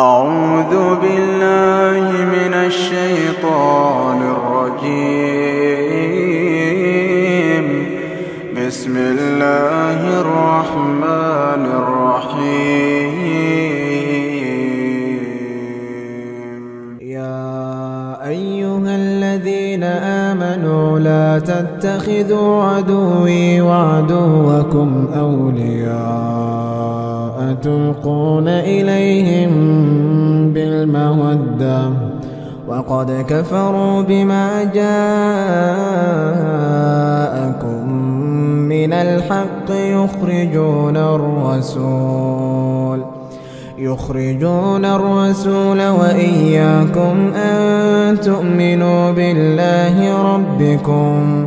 أعوذ بالله من الشيطان الرجيم. بسم الله الرحمن الرحيم. يا أيها الذين آمنوا لا تتخذوا عدوي وعدوكم أولياء. تلقون إليهم بالمودة وقد كفروا بما جاءكم من الحق يخرجون الرسول يخرجون الرسول وإياكم أن تؤمنوا بالله ربكم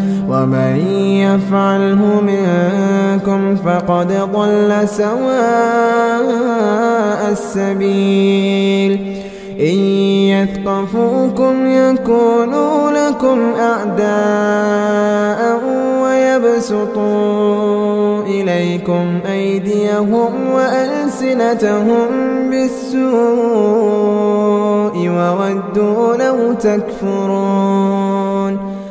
ومن يفعله منكم فقد ضل سواء السبيل. إن يثقفوكم يكونوا لكم أعداء ويبسطوا إليكم أيديهم وألسنتهم بالسوء وودوا لو تكفرون.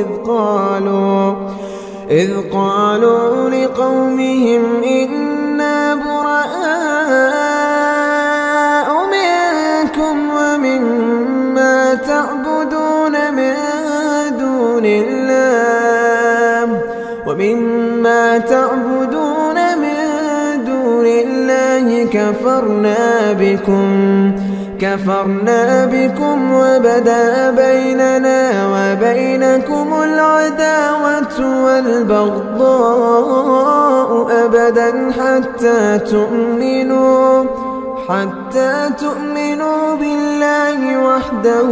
إذ قالوا إذ قالوا لقومهم إنا كفرنا بكم كفرنا بكم وبدا بيننا وبينكم العداوة والبغضاء أبدا حتى تؤمنوا حتى تؤمنوا بالله وحده.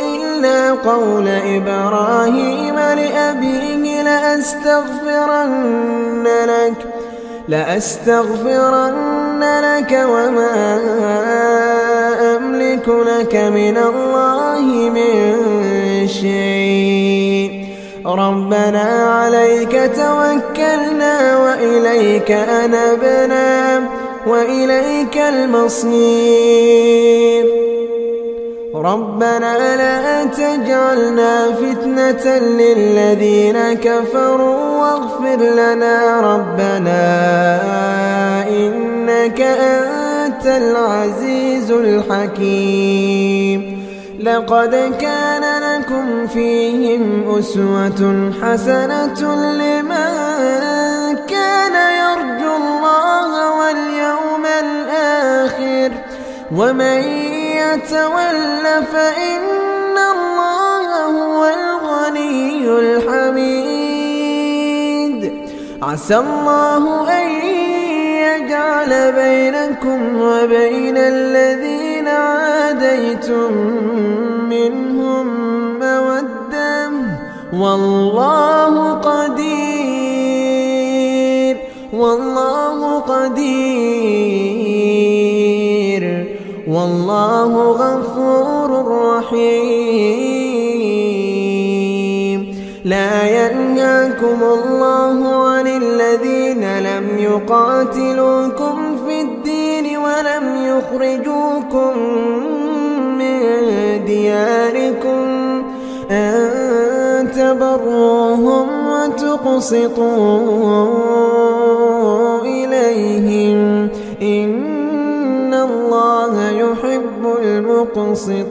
إلا قول إبراهيم لأبيه لأستغفرن لك لأستغفرن لك وما أملك لك من الله من شيء. ربنا عليك توكلنا وإليك أنبنا وإليك المصير. ربنا لا تجعلنا فتنة للذين كفروا واغفر لنا ربنا إنك أنت العزيز الحكيم. لقد كان لكم فيهم أسوة حسنة لمن كان يرجو الله واليوم الآخر. ومن يتول فإن الله هو الغني الحميد. عسى الله أن يجعل بينكم وبين الذين عاديتم منهم مودة. والله لم يقاتلوكم في الدين ولم يخرجوكم من دياركم. أن تبروهم وتقسطوا إليهم. إن الله يحب المقسطين.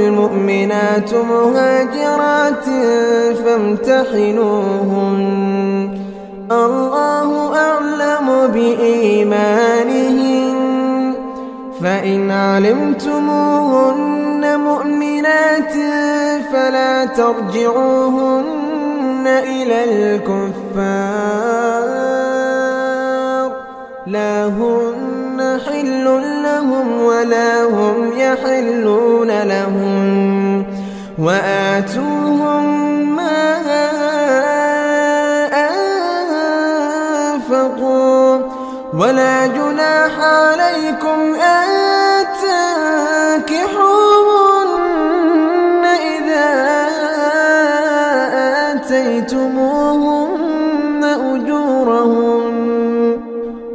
المؤمنات مهاجرات فامتحنوهن. الله أعلم بإيمانهن. فإن علمتموهن مؤمنات فلا ترجعوهن إلى الكفار. لا هن حل لهم ولا هم يحلون لهم وآتوهم ما أنفقوا ولا جناح عليكم أن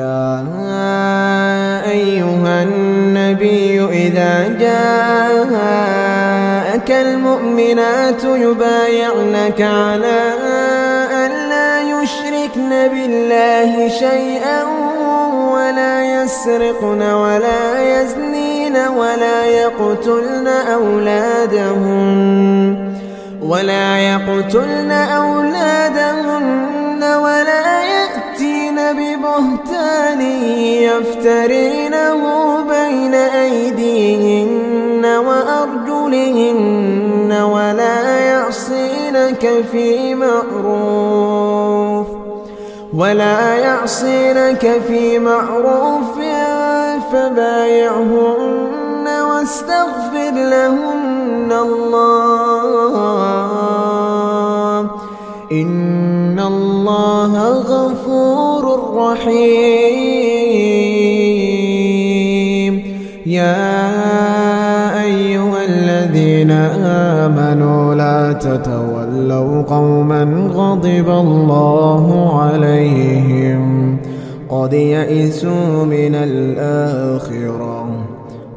يا أيها النبي إذا جاءك المؤمنات يبايعنك على أن لا يشركن بالله شيئا ولا يسرقن ولا يزنين ولا يقتلن أولادهن ولا يقتلن أولادهن ولا ببهتان يفترينه بين أيديهن وأرجلهن ولا يعصينك في معروف ولا يعصينك في معروف فبايعهن واستغفر لهن الله إن الله غفور رحيم يا أيها الذين آمنوا لا تتولوا قوما غضب الله عليهم. قد يئسوا من الآخرة.